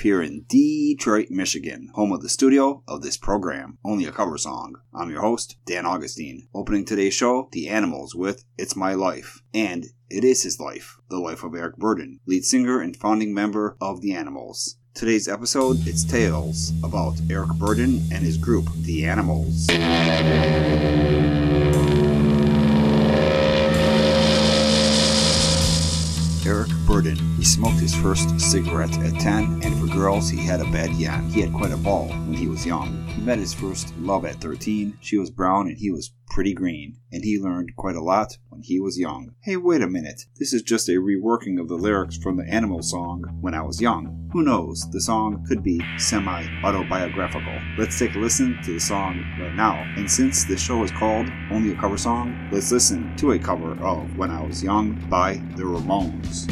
here in Detroit, Michigan, home of the studio of this program, Only a Cover Song. I'm your host, Dan Augustine. Opening today's show, The Animals with It's My Life. And it is his life, the life of Eric Burdon, lead singer and founding member of The Animals. Today's episode, it's tales about Eric Burdon and his group, The Animals. Eric Burdon. He smoked his first cigarette at 10, and for girls, he had a bad yen. He had quite a ball when he was young. He met his first love at 13. She was brown and he was pretty green, and he learned quite a lot when he was young. Hey, wait a minute. This is just a reworking of the lyrics from the Animal song, When I Was Young. Who knows? The song could be semi autobiographical. Let's take a listen to the song right now. And since this show is called Only a Cover Song, let's listen to a cover of When I Was Young by the Ramones.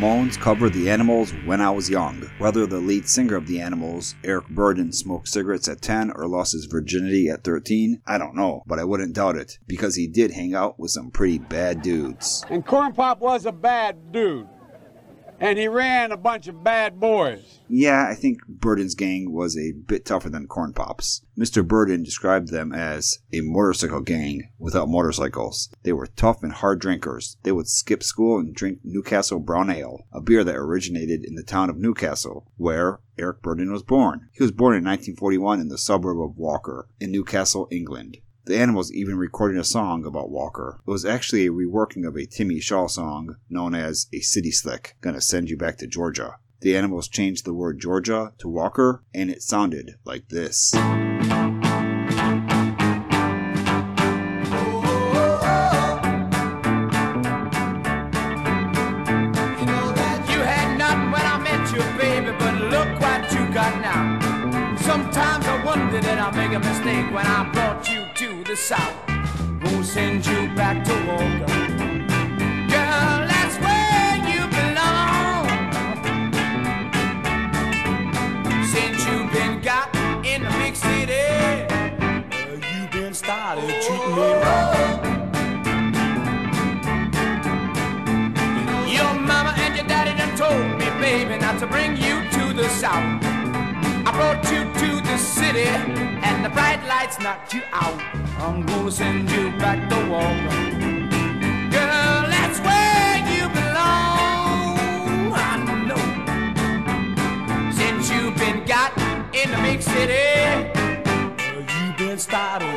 Ramones covered The Animals When I Was Young. Whether the lead singer of The Animals, Eric Burdon, smoked cigarettes at 10 or lost his virginity at 13, I don't know, but I wouldn't doubt it, because he did hang out with some pretty bad dudes. And Corn Pop was a bad dude. And he ran a bunch of bad boys. Yeah, I think Burdon's gang was a bit tougher than Corn Pops. Mr. Burdon described them as a motorcycle gang without motorcycles. They were tough and hard drinkers. They would skip school and drink Newcastle Brown Ale, a beer that originated in the town of Newcastle, where Eric Burdon was born. He was born in 1941 in the suburb of Walker, in Newcastle, England. The Animals even recorded a song about Walker. It was actually a reworking of a Timmy Shaw song known as A City Slick, Gonna Send You Back to Georgia. The Animals changed the word Georgia to Walker, and it sounded like this. South. gonna send you back to Walker. Girl, that's where you belong. Since you've been got in the big city, you've been me wrong. Your mama and your daddy done told me, baby, not to bring you to the south. I brought and the bright lights knocked you out. I'm gonna send you back to Walker. Girl, that's where you belong. I know. Since you've been got in the big city, you've been started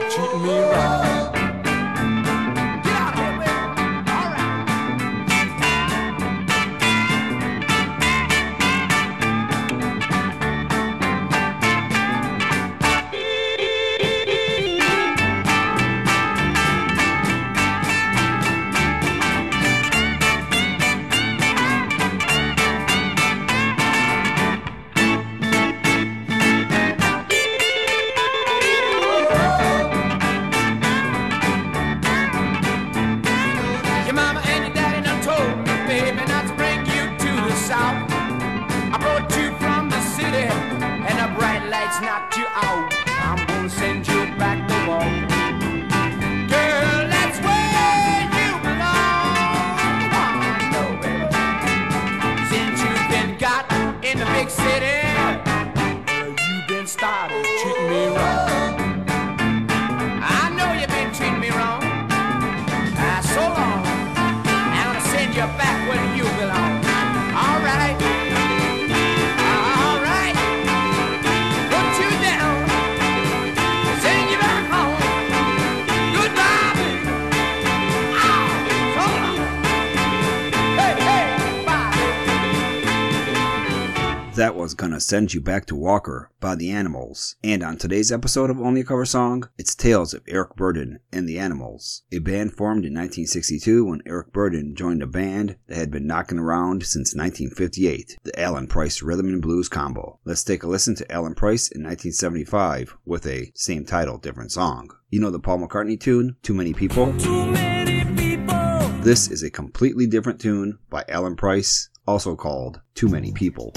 was Gonna Send You Back to Walker by The Animals. And on today's episode of Only a Cover Song, it's Tales of Eric Burdon and The Animals, a band formed in 1962 when Eric Burdon joined a band that had been knocking around since 1958, the Alan Price Rhythm and Blues Combo. Let's take a listen to Alan Price in 1975 with a same title, different song. You know the Paul McCartney tune, Too Many People? Too many people. This is a completely different tune by Alan Price, also called Too Many People.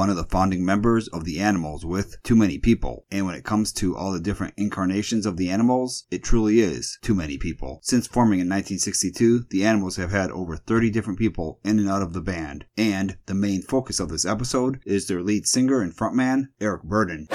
One of the founding members of the Animals with Too Many People. And when it comes to all the different incarnations of the Animals, it truly is too many people. Since forming in 1962, the Animals have had over 30 different people in and out of the band. And the main focus of this episode is their lead singer and frontman, Eric Burdon.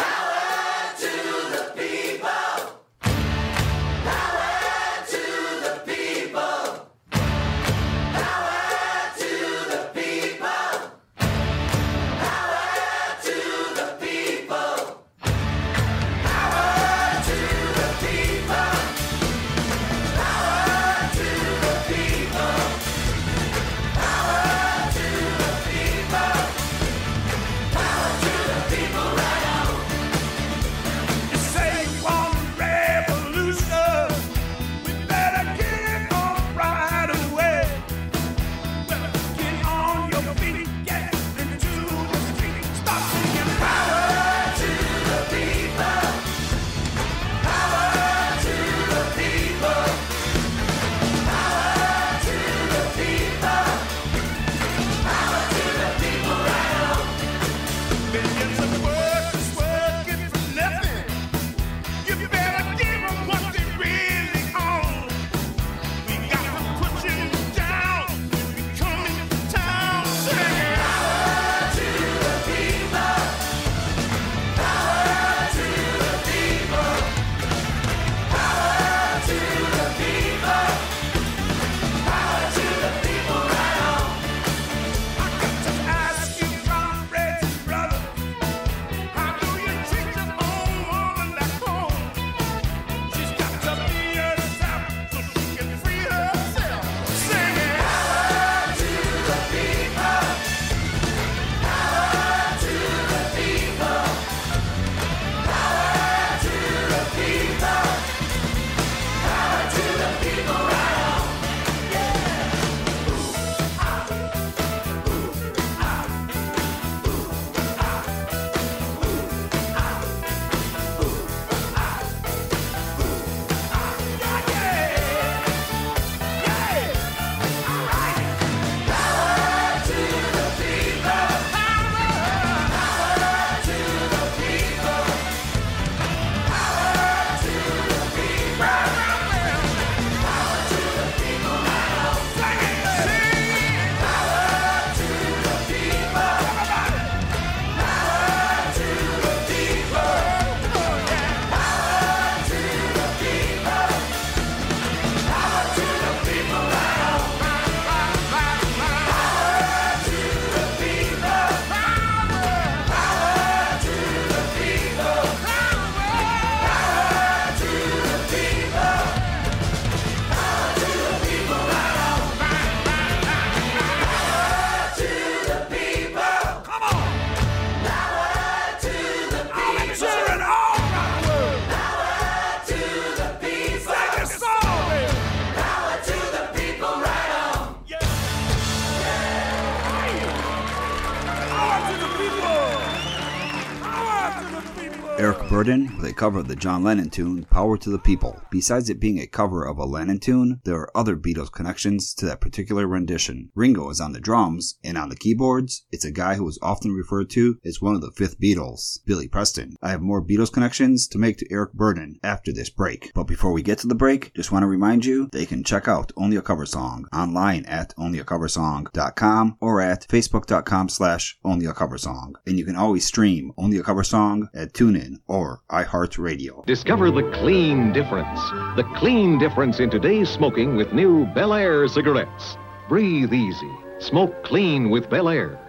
Cover of the John Lennon tune Power to the People. Besides it being a cover of a Lennon tune, there are other Beatles connections to that particular rendition. Ringo is on the drums, and on the keyboards, it's a guy who is often referred to as one of the fifth Beatles, Billy Preston. I have more Beatles connections to make to Eric Burdon after this break. But before we get to the break, just want to remind you that you can check out Only a Cover Song online at onlyacoversong.com or at facebook.com slash onlyacoversong. And you can always stream Only a Cover Song at TuneIn or iHeartRadio. Discover the clean difference. The clean difference in today's smoking with new Bel Air cigarettes. Breathe easy. Smoke clean with Bel Air.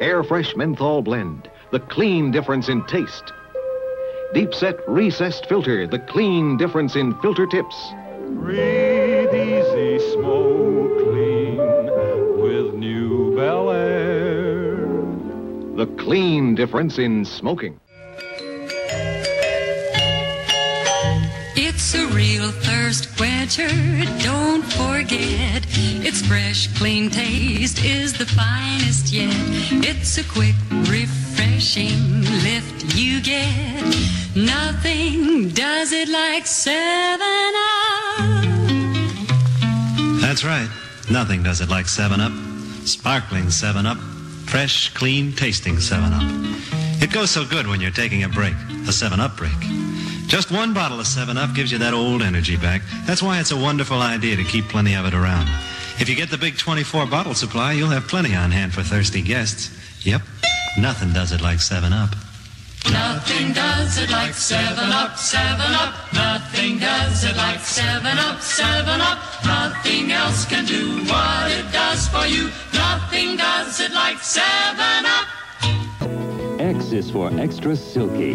Air Fresh Menthol Blend. The clean difference in taste. Deep set recessed filter. The clean difference in filter tips. Breathe easy, smoke clean with new Bel Air. The clean difference in smoking. Don't forget. Its fresh, clean taste is the finest yet. It's a quick, refreshing lift you get. Nothing does it like 7 Up. That's right. Nothing does it like 7 Up. Sparkling 7 Up. Fresh, clean tasting 7 Up. It goes so good when you're taking a break, a 7 Up break. Just one bottle of 7 Up gives you that old energy back. That's why it's a wonderful idea to keep plenty of it around. If you get the big 24 bottle supply, you'll have plenty on hand for thirsty guests. Yep, nothing does it like 7 Up. Nothing does it like 7 Up, 7 Up. Nothing does it like 7 Up, 7 Up. Nothing else can do what it does for you. Nothing does it like 7 Up. X is for extra silky.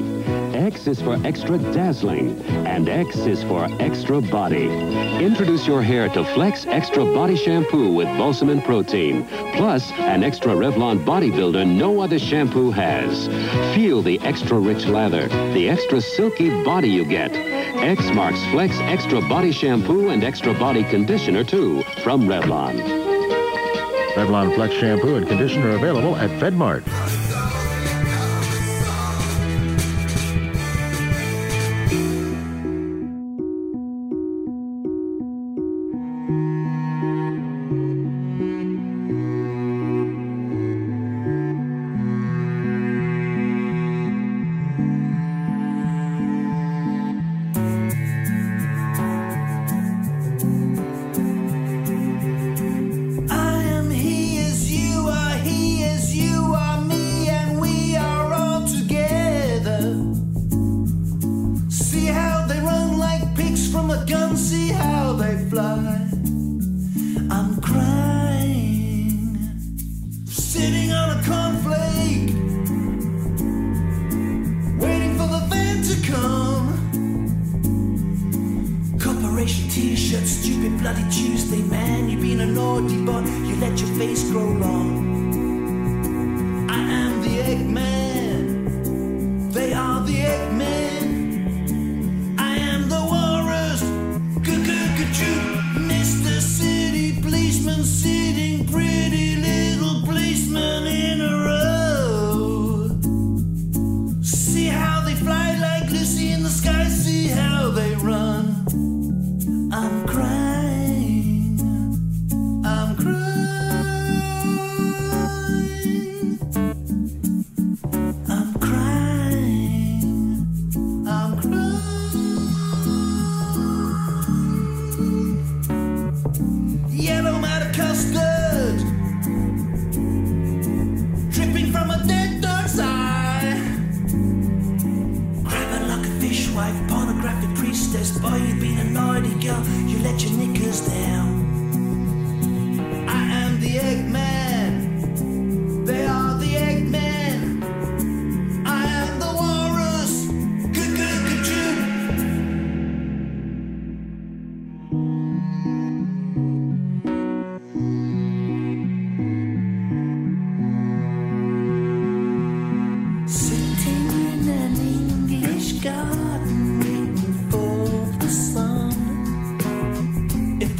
X is for extra dazzling. And X is for extra body. Introduce your hair to Flex Extra Body Shampoo with Balsam and Protein. Plus, an extra Revlon bodybuilder no other shampoo has. Feel the extra rich lather, the extra silky body you get. X marks Flex Extra Body Shampoo and Extra Body Conditioner, too, from Revlon. Revlon Flex shampoo and conditioner available at FedMart. See how they run like pigs from a gun, see how they fly.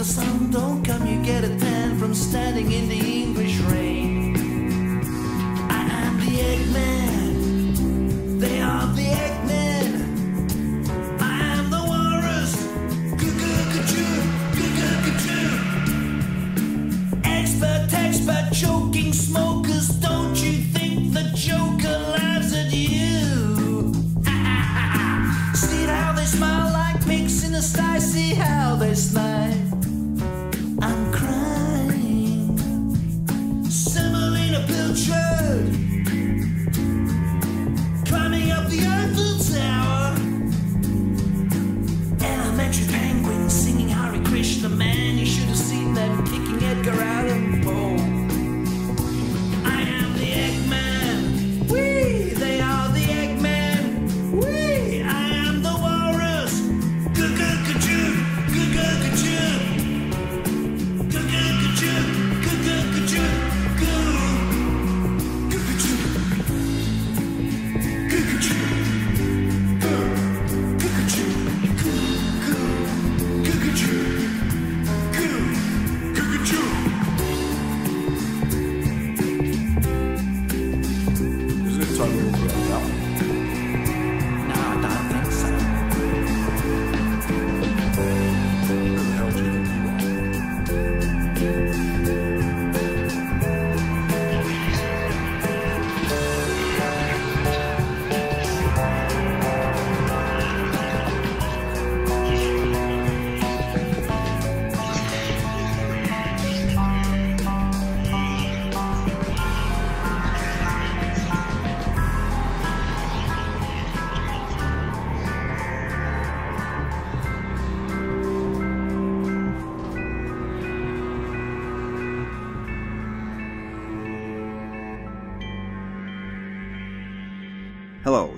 Sun don't come, you get a tan from standing in the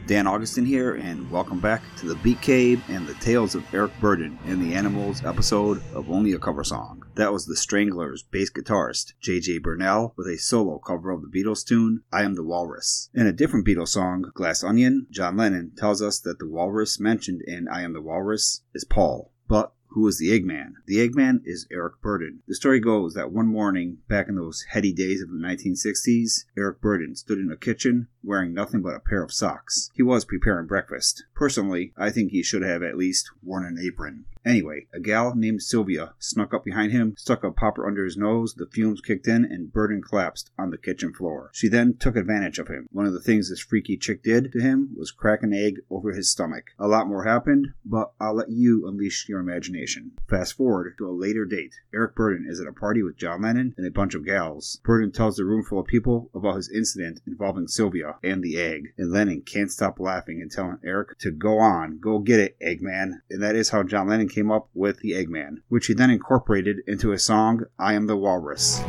Dan Augustine here, and welcome back to the Beat Cave and the Tales of Eric Burdon and the Animals episode of Only a Cover Song. That was the Stranglers bass guitarist, J.J. Burnel, with a solo cover of the Beatles tune, I Am the Walrus. In a different Beatles song, Glass Onion, John Lennon tells us that the walrus mentioned in I Am the Walrus is Paul. But who is the Eggman? The Eggman is Eric Burdon. The story goes that one morning, back in those heady days of the 1960s, Eric Burdon stood in a kitchen wearing nothing but a pair of socks. He was preparing breakfast. Personally, I think he should have at least worn an apron. Anyway, a gal named Sylvia snuck up behind him, stuck a popper under his nose, the fumes kicked in, and Burdon collapsed on the kitchen floor. She then took advantage of him. One of the things this freaky chick did to him was crack an egg over his stomach. A lot more happened, but I'll let you unleash your imagination. Fast forward to a later date. Eric Burdon is at a party with John Lennon and a bunch of gals. Burdon tells the room full of people about his incident involving Sylvia and the egg, and Lennon can't stop laughing and telling Eric to go on, go get it, Eggman. And that is how John Lennon came up with the Eggman, which he then incorporated into his song I Am the Walrus.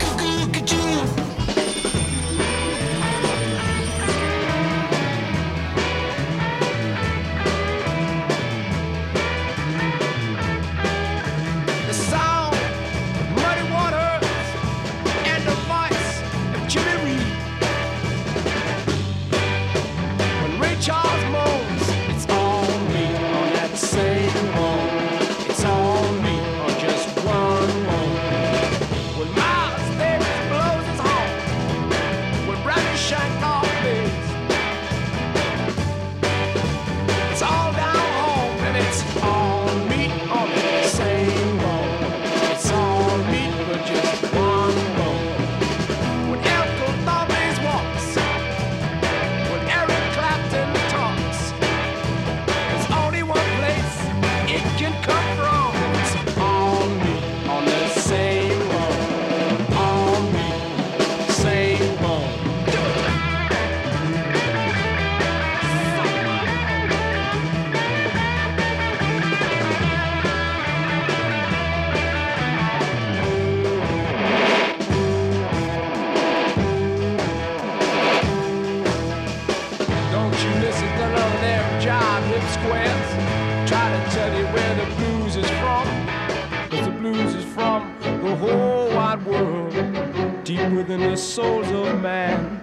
Deep within the souls of man.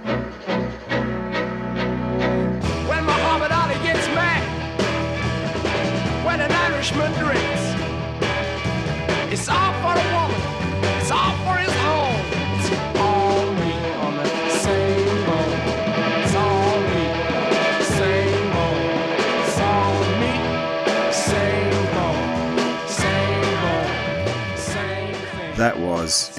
When Muhammad Ali gets mad. When an Irishman drinks.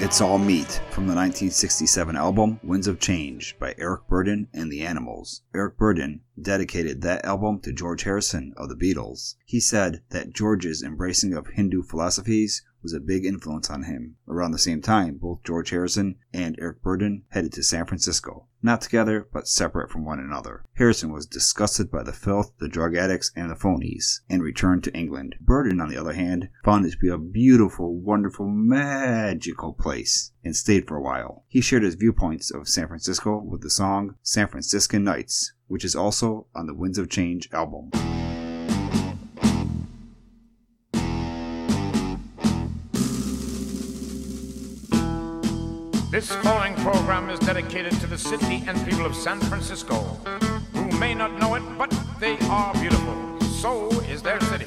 It's All Meat from the 1967 album Winds of Change by Eric Burdon and the Animals. Eric Burdon dedicated that album to George Harrison of the Beatles. He said that George's embracing of Hindu philosophies was a big influence on him. Around the same time, both George Harrison and Eric Burdon headed to San Francisco. Not together, but separate from one another. Harrison was disgusted by the filth, the drug addicts, and the phonies, and returned to England. Burdon, on the other hand, found it to be a beautiful, wonderful, magical place, and stayed for a while. He shared his viewpoints of San Francisco with the song San Franciscan Nights, which is also on the Winds of Change album. This following program is dedicated to the city and people of San Francisco, who may not know it, but they are beautiful. So is their city.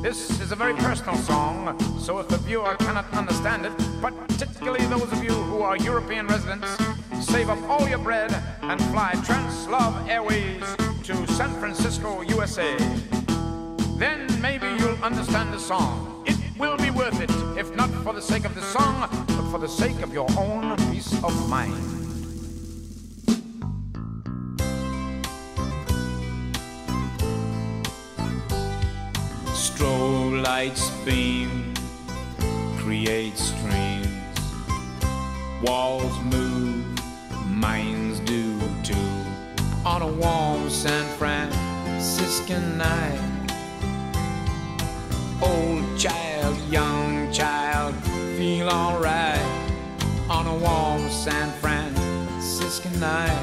This is a very personal song, so if the viewer cannot understand it, particularly those of you who are European residents, save up all your bread and fly Translove Airways to San Francisco, USA. Then maybe you'll understand the song. Will be worth it, if not for the sake of the song, but for the sake of your own peace of mind. Strobe lights beam, create streams. Walls move, minds do too. On a warm San Franciscan night, old child, young child, feel alright. On a warm San Franciscan night.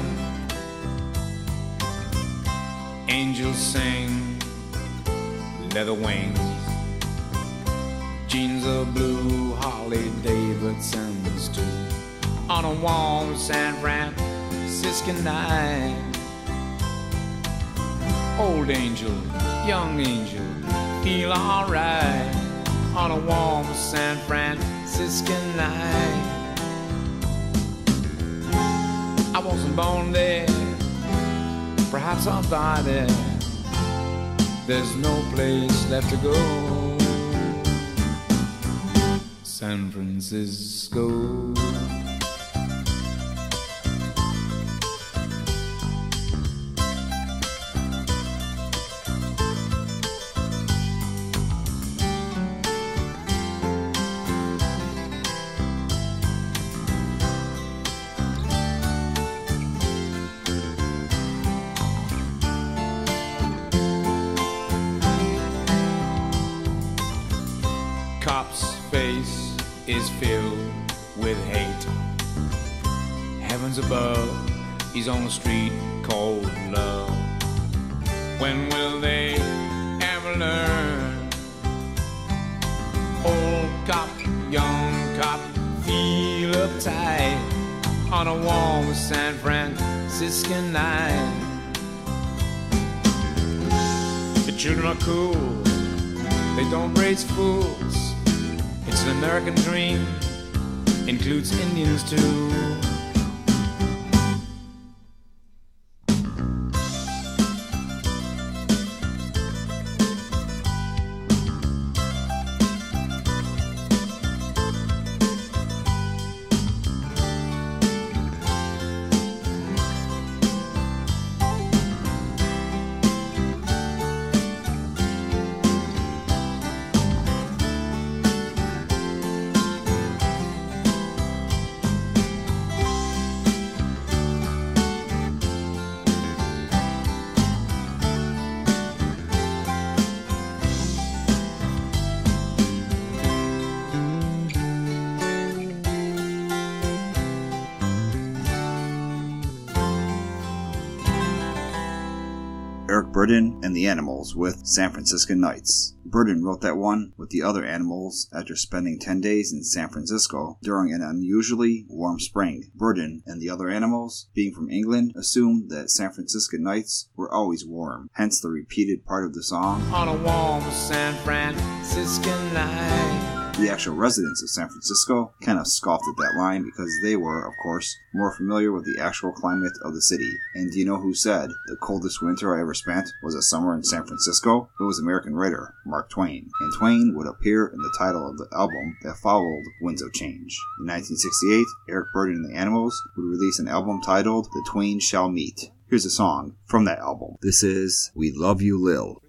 Angels sing, leather wings, jeans of blue, Harley Davidson's too. On a warm San Francisco night, old angel, young angel, feel alright. On a warm San Francisco night. I wasn't born there. Perhaps I'll die there. There's no place left to go. San Francisco. Burdon and the Animals with San Francisco Nights. Burdon wrote that one with the other animals after spending 10 days in San Francisco during an unusually warm spring. Burdon and the other animals, being from England, assumed that San Francisco nights were always warm, hence the repeated part of the song. On a warm San Francisco night. The actual residents of San Francisco kind of scoffed at that line because they were, of course, more familiar with the actual climate of the city. And do you know who said the coldest winter I ever spent was a summer in San Francisco? It was American writer Mark Twain. And Twain would appear in the title of the album that followed Winds of Change. In 1968, Eric Burdon and the Animals would release an album titled The Twain Shall Meet. Here's a song from that album. This is We Love You Lil.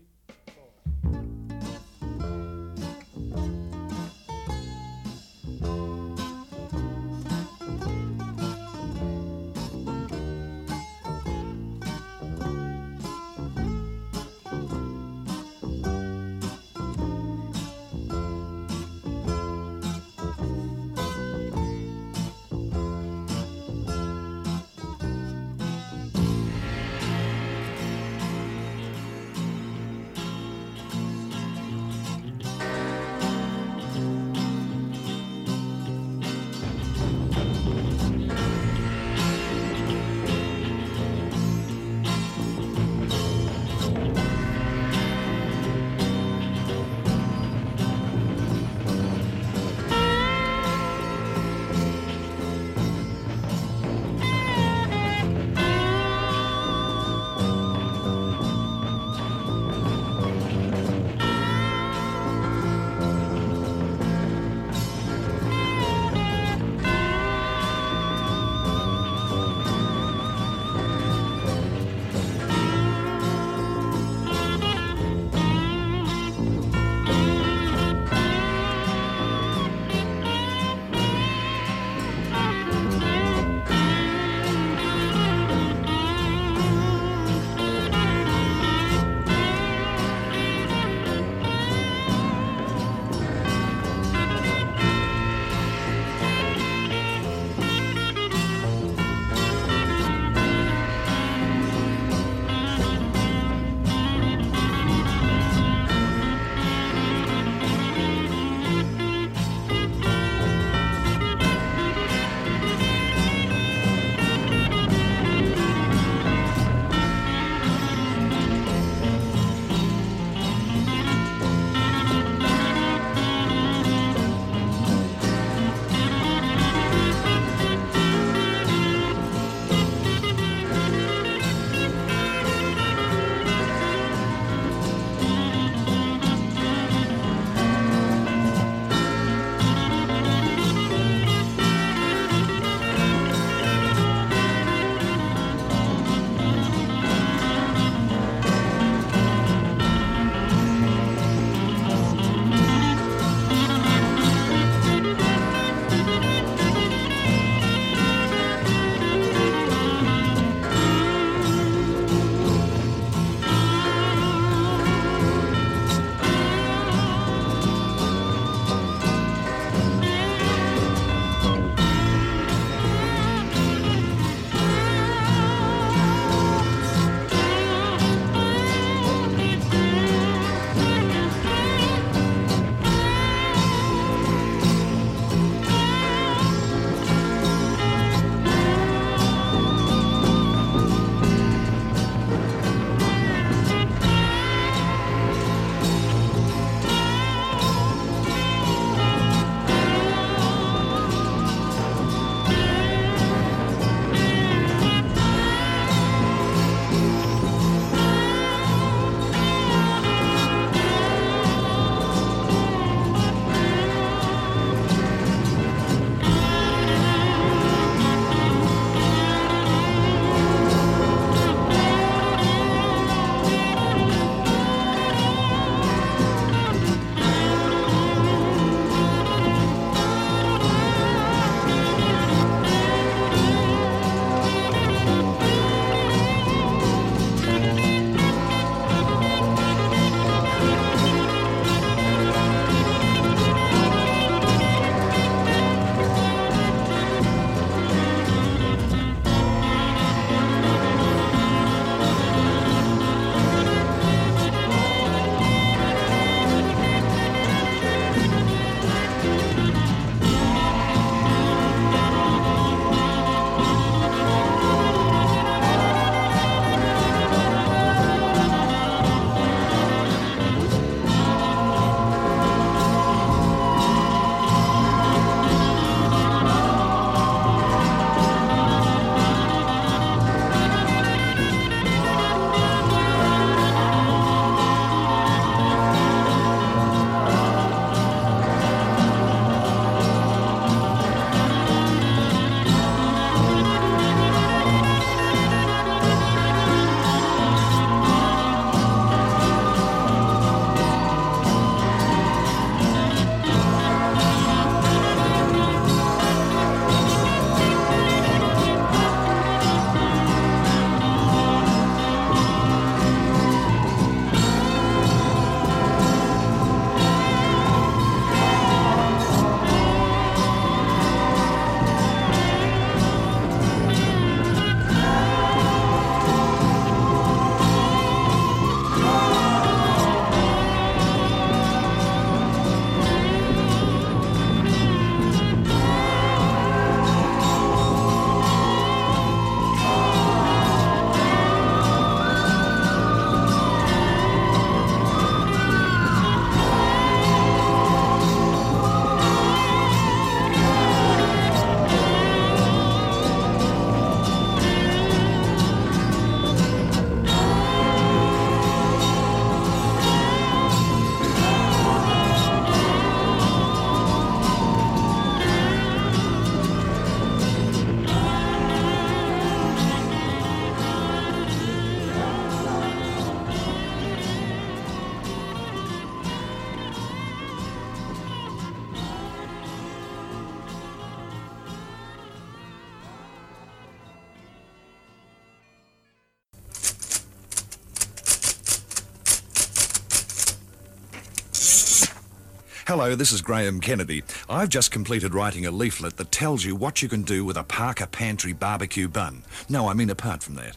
Hello, this is Graham Kennedy. I've just completed writing a leaflet that tells you what you can do with a Parker Pantry barbecue bun. No, I mean apart from that.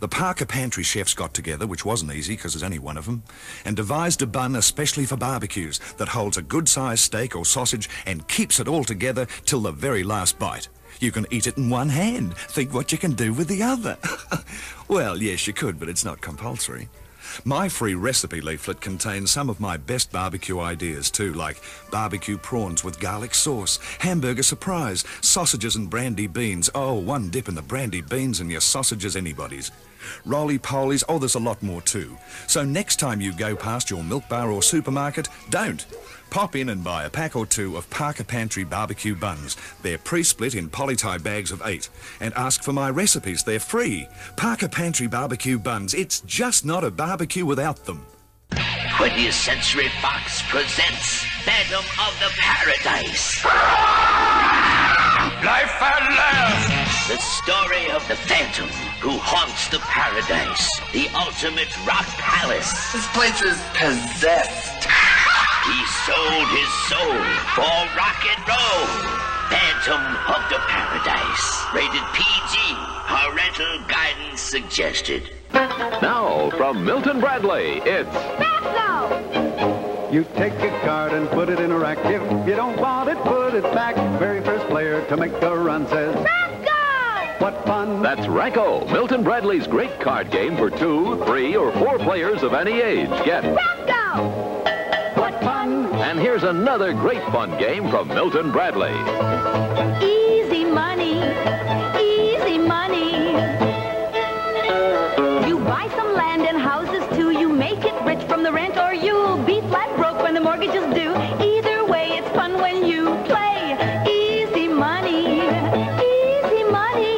The Parker Pantry chefs got together, which wasn't easy because there's only one of them, and devised a bun especially for barbecues that holds a good-sized steak or sausage and keeps it all together till the very last bite. You can eat it in one hand. Think what you can do with the other. well, yes, you could, but it's not compulsory. My free recipe leaflet contains some of my best barbecue ideas too, like barbecue prawns with garlic sauce, hamburger surprise, sausages and brandy beans. Oh, one dip in the brandy beans and your sausages anybody's. Roly polies, oh, there's a lot more too. So next time you go past your milk bar or supermarket, don't. Pop in and buy a pack or two of Parker Pantry barbecue buns. They're pre-split in polytie bags of eight. And ask for my recipes. They're free. Parker Pantry barbecue buns. It's just not a barbecue without them. 20th Century Fox presents Phantom of the Paradise. Life at last! The story of the Phantom who haunts the paradise, the ultimate rock palace. This place is possessed. He sold his soul for rock and roll. Phantom of the Paradise. Rated PG. Parental guidance suggested. Now, from Milton Bradley, it's You take a card and put it in a rack. If you don't want it, put it back. Very first player to make a run says, What fun! That's Rack-O, Milton Bradley's great card game for two, three, or four players of any age. Get What fun! And here's another great fun game from Milton Bradley. Easy money, easy money. You buy some land and houses too. You make it rich from the rent, or you'll be flat broke when the mortgage is due. Either way, it's fun when you play. Easy money, easy money.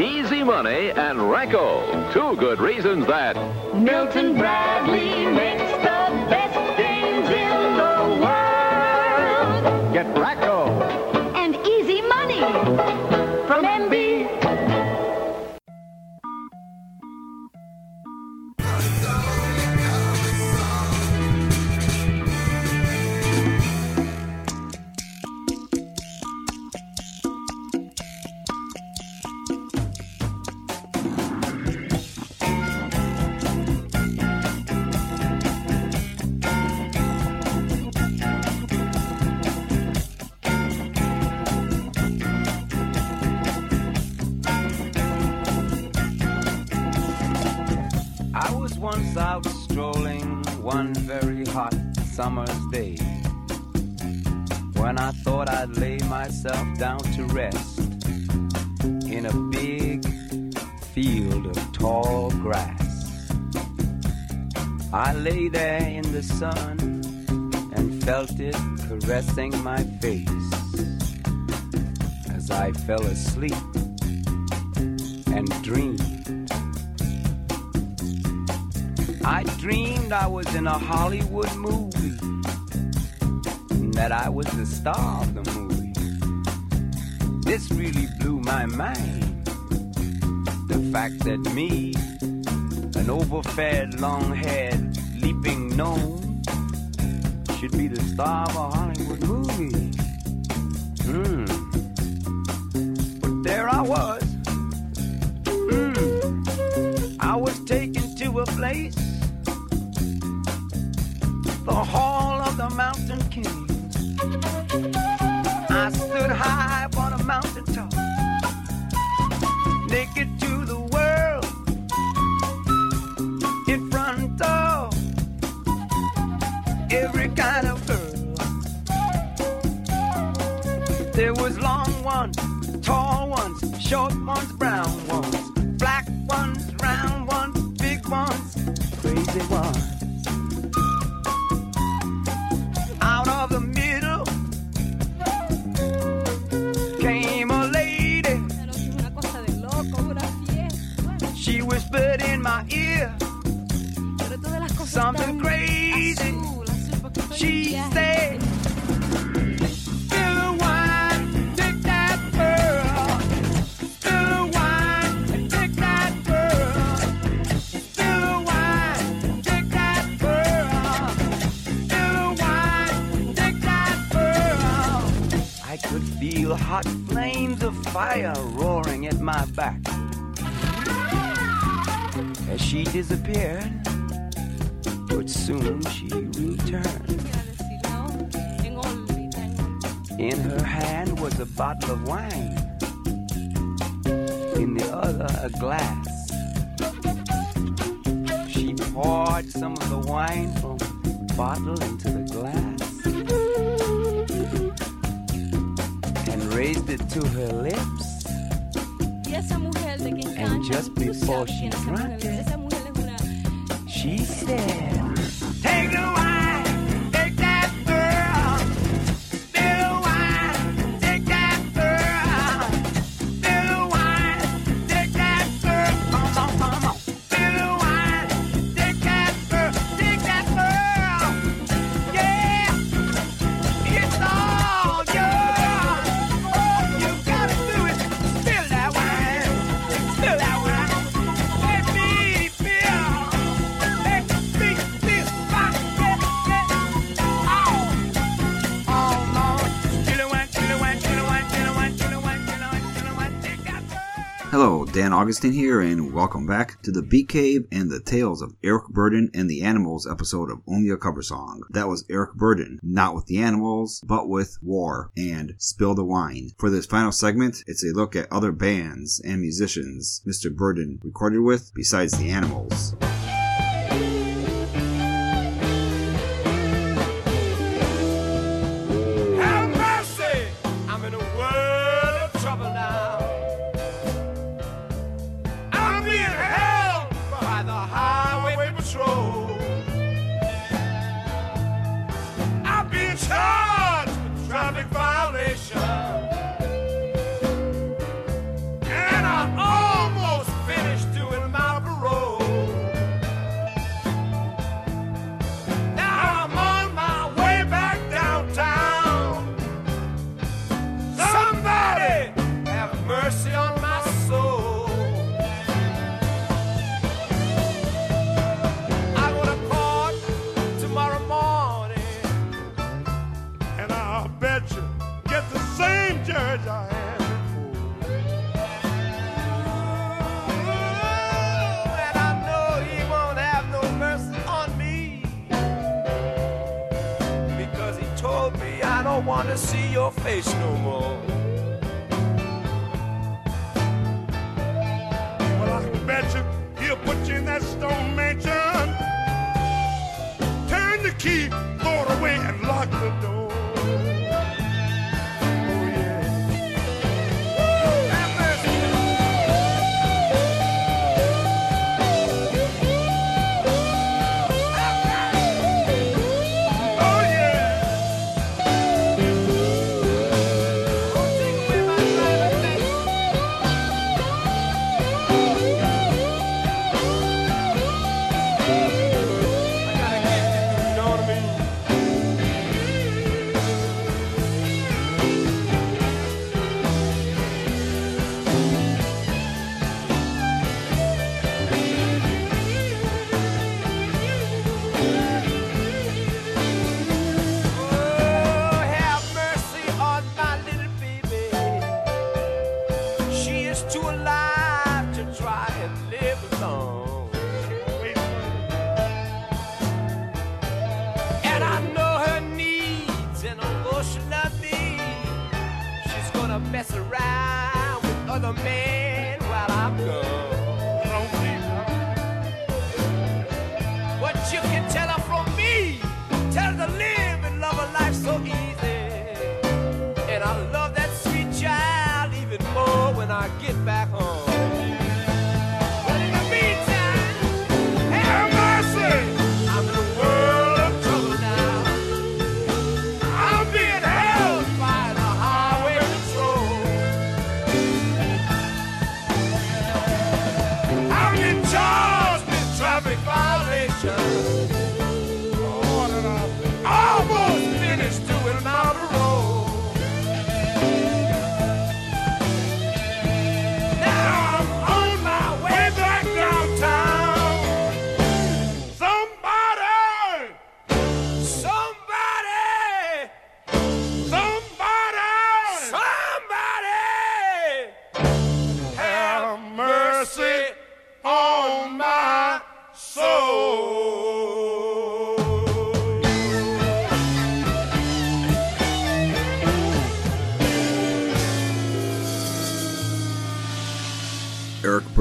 Easy Money and Rack-O. Two good reasons that Milton Bradley one very hot summer's day when I thought I'd lay myself down to rest in a big field of tall grass. I lay there in the sun and felt it caressing my face as I fell asleep and dreamed. I dreamed I was in a Hollywood movie, and that I was the star of the movie. This really blew my mind. The fact that me, an overfed, long-haired, leaping gnome, should be the star of a Hollywood movie. Hmm. But there I was. Hmm. I was taken to a place the mountain king. I stood high upon a mountain top, hot flames of fire roaring at my back. As she disappeared, but soon she returned. In her hand was a bottle of wine, in the other, a glass. She poured some of the wine from the bottle into the raised it to her lips. And just before she drank it, she said, Take the wine. Augustine here, and welcome back to the Bee Cave and the Tales of Eric Burdon and the Animals episode of Only a Cover Song. That was Eric Burdon, not with the animals, but with War and Spill the Wine. For this final segment, it's a look at other bands and musicians Mr. Burdon recorded with besides the animals.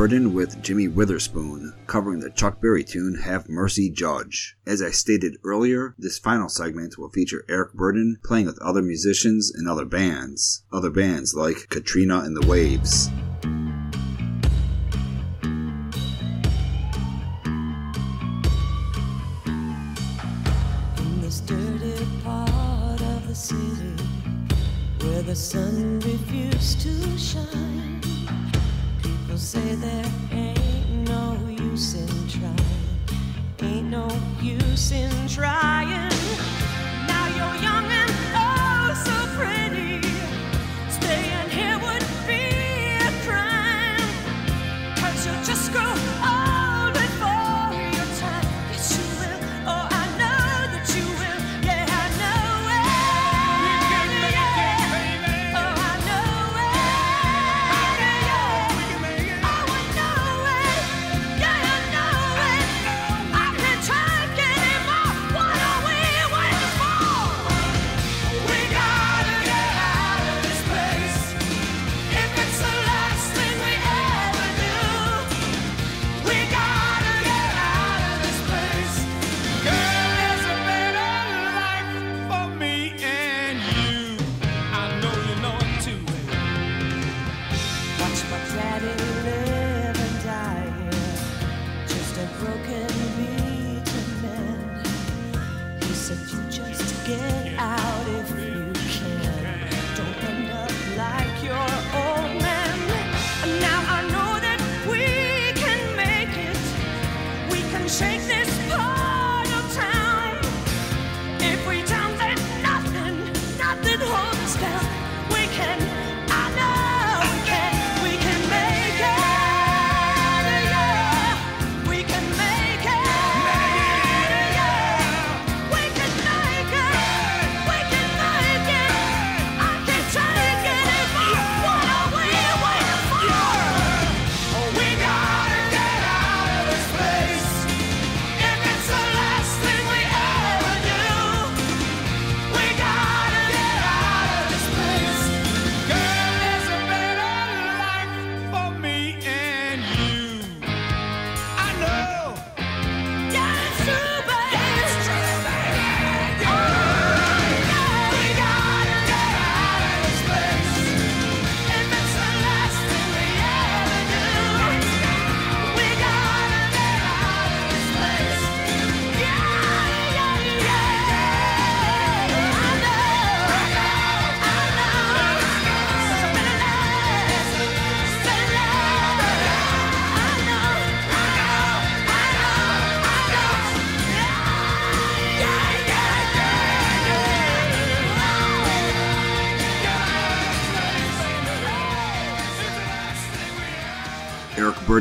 Burdon with Jimmy Witherspoon, covering the Chuck Berry tune Have Mercy Judge. As I stated earlier, this final segment will feature Eric Burdon playing with other musicians and other bands, other bands like Katrina and the Waves. the sun refused to shine. Say there ain't no use in trying. Ain't no use in trying. Now you're young.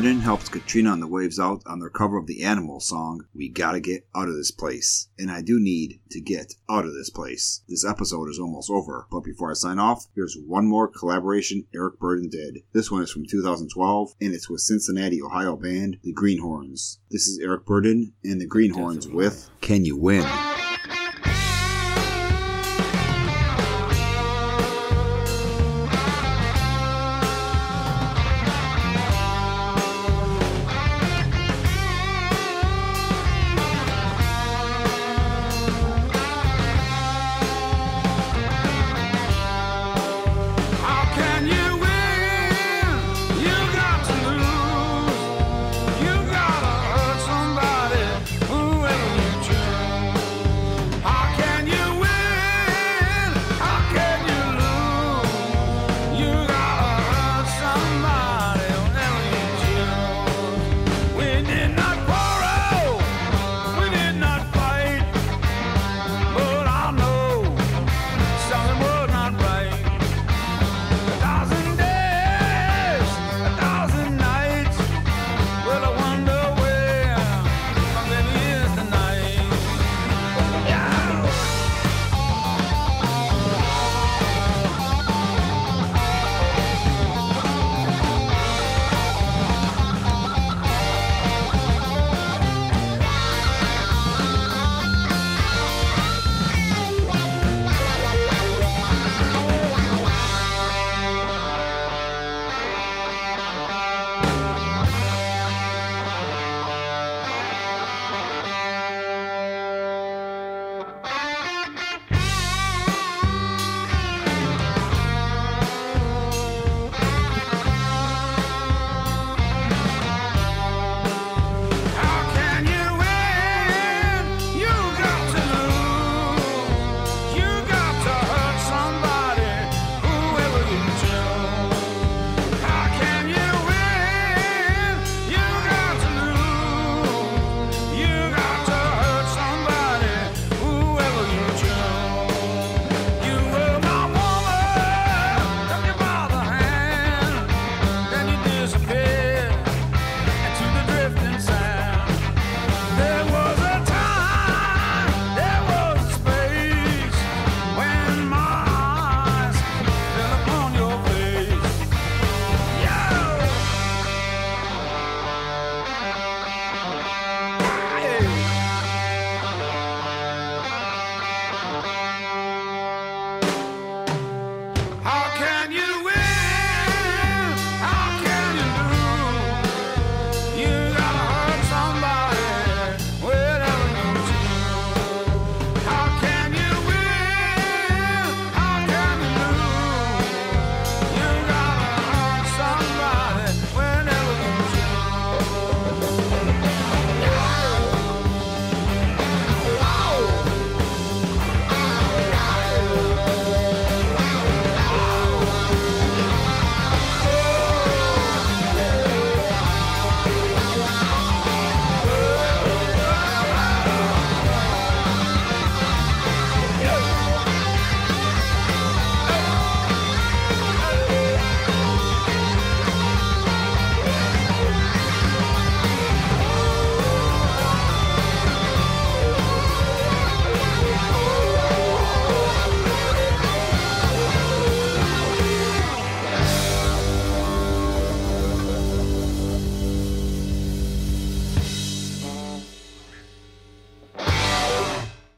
Sheridan helps Katrina and the Waves out on their cover of the Animal song, We Gotta Get Out of This Place. And I do need to get out of this place. This episode is almost over, but before I sign off, here's one more collaboration Eric Burdon did. This one is from 2012, and it's with Cincinnati, Ohio band The Greenhornes. This is Eric Burdon and The Greenhornes Definitely. with Can You Win?